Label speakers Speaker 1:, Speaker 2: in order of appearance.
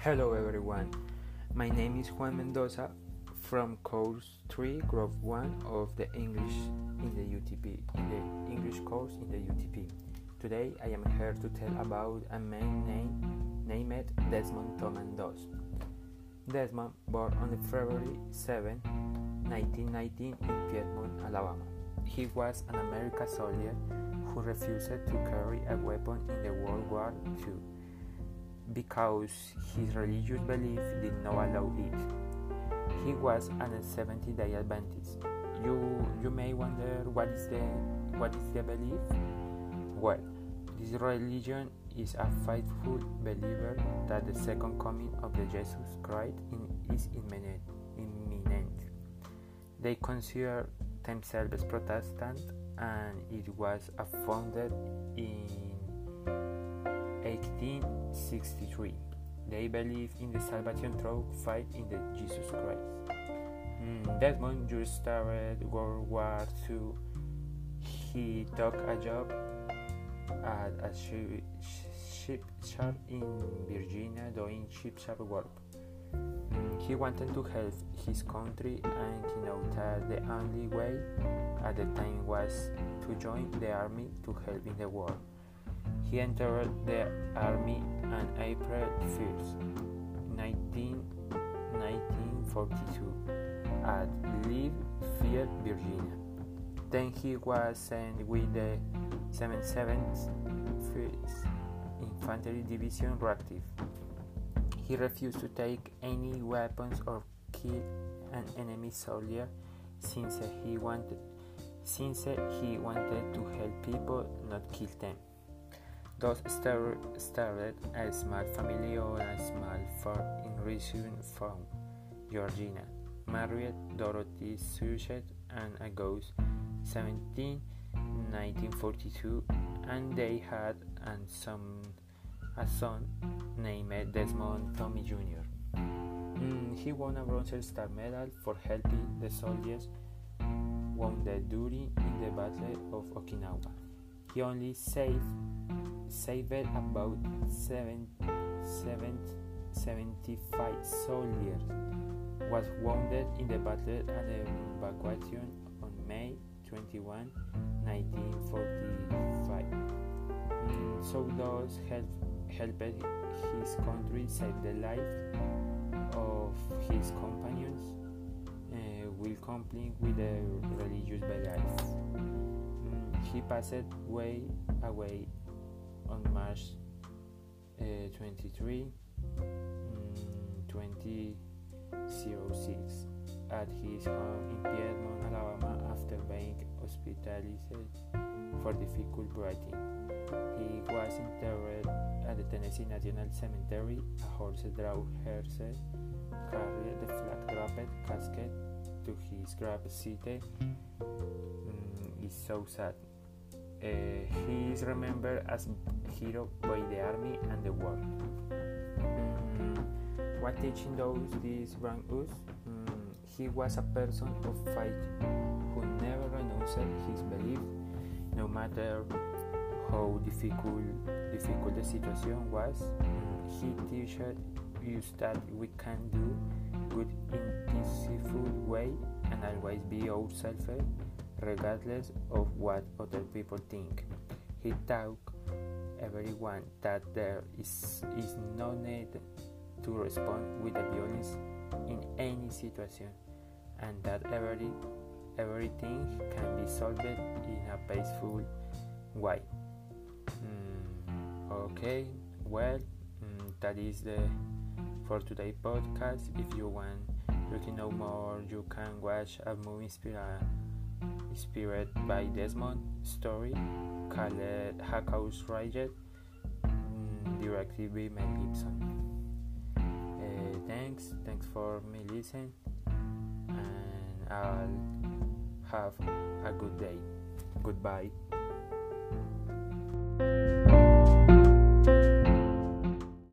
Speaker 1: Hello everyone, my name is Juan Mendoza from course 3 group 1 of the English in the UTP, the English course in the UTP. Today I am here to tell about a man named, named Desmond Thomas Doss. Desmond born on February 7, 1919 in Piedmont, Alabama. He was an American soldier who refused to carry a weapon in the World War II because his religious belief did not allow it. He was an Seventh Day Adventist. You you may wonder what is the what is the belief? Well, this religion is a faithful believer that the second coming of the Jesus Christ in, is imminent. imminent. They consider themselves Protestant and it was founded in 1863. They believe in the salvation through faith in the Jesus Christ. Mm, Desmond just started World War II. He took a job at a ship shop in Virginia doing shipyard work. Mm, he wanted to help his country and he knew that the only way at the time was to join the army to help in the war. He entered the army on April 1st, 19, 1942 at Lee Field, Virginia. Then he was sent with the 77th Infantry Division reactive. He refused to take any weapons or kill an enemy soldier since he wanted since he wanted to help people not kill them. Thus started a small family on a small farm in Richmond from Georgia. Married Dorothy Suchet and August 17, 1942, and they had and some a son named Desmond Tommy Jr. Mm, he won a Bronze Star Medal for helping the soldiers wounded during the Battle of Okinawa. He only saved saved about seven, seven, 75 soldiers, was wounded in the battle and the evacuation on May 21, 1945. Mm, so those help, helped his country save the life of his companions uh, while complying with the religious beliefs. Mm, he passed way away uh, 23, mm, 2006 at his home in Piedmont, Alabama after being hospitalized for difficult breathing. He was interred at the Tennessee National Cemetery. A horse drawn hearse carried the flag dropped casket to his grave site. Mm, it's so sad. Uh, he is remembered as hero by the army and the world. Mm, what teaching those this bring us? Mm, he was a person of fight who never renounced his belief, no matter how difficult difficult the situation was. Mm, he taught us that we can do good in peaceful way and always be ourselves regardless of what other people think. He taught everyone that there is, is no need to respond with violence in any situation and that every, everything can be solved in a peaceful way. Mm, okay, well, mm, that is the for today podcast. If you want to know more, you can watch a movie inspired inspired by Desmond story called Hacksaw Ridge, mm, directed by Mel Gibson. Uh, thanks, thanks for me listening, and I'll have a good day. Goodbye.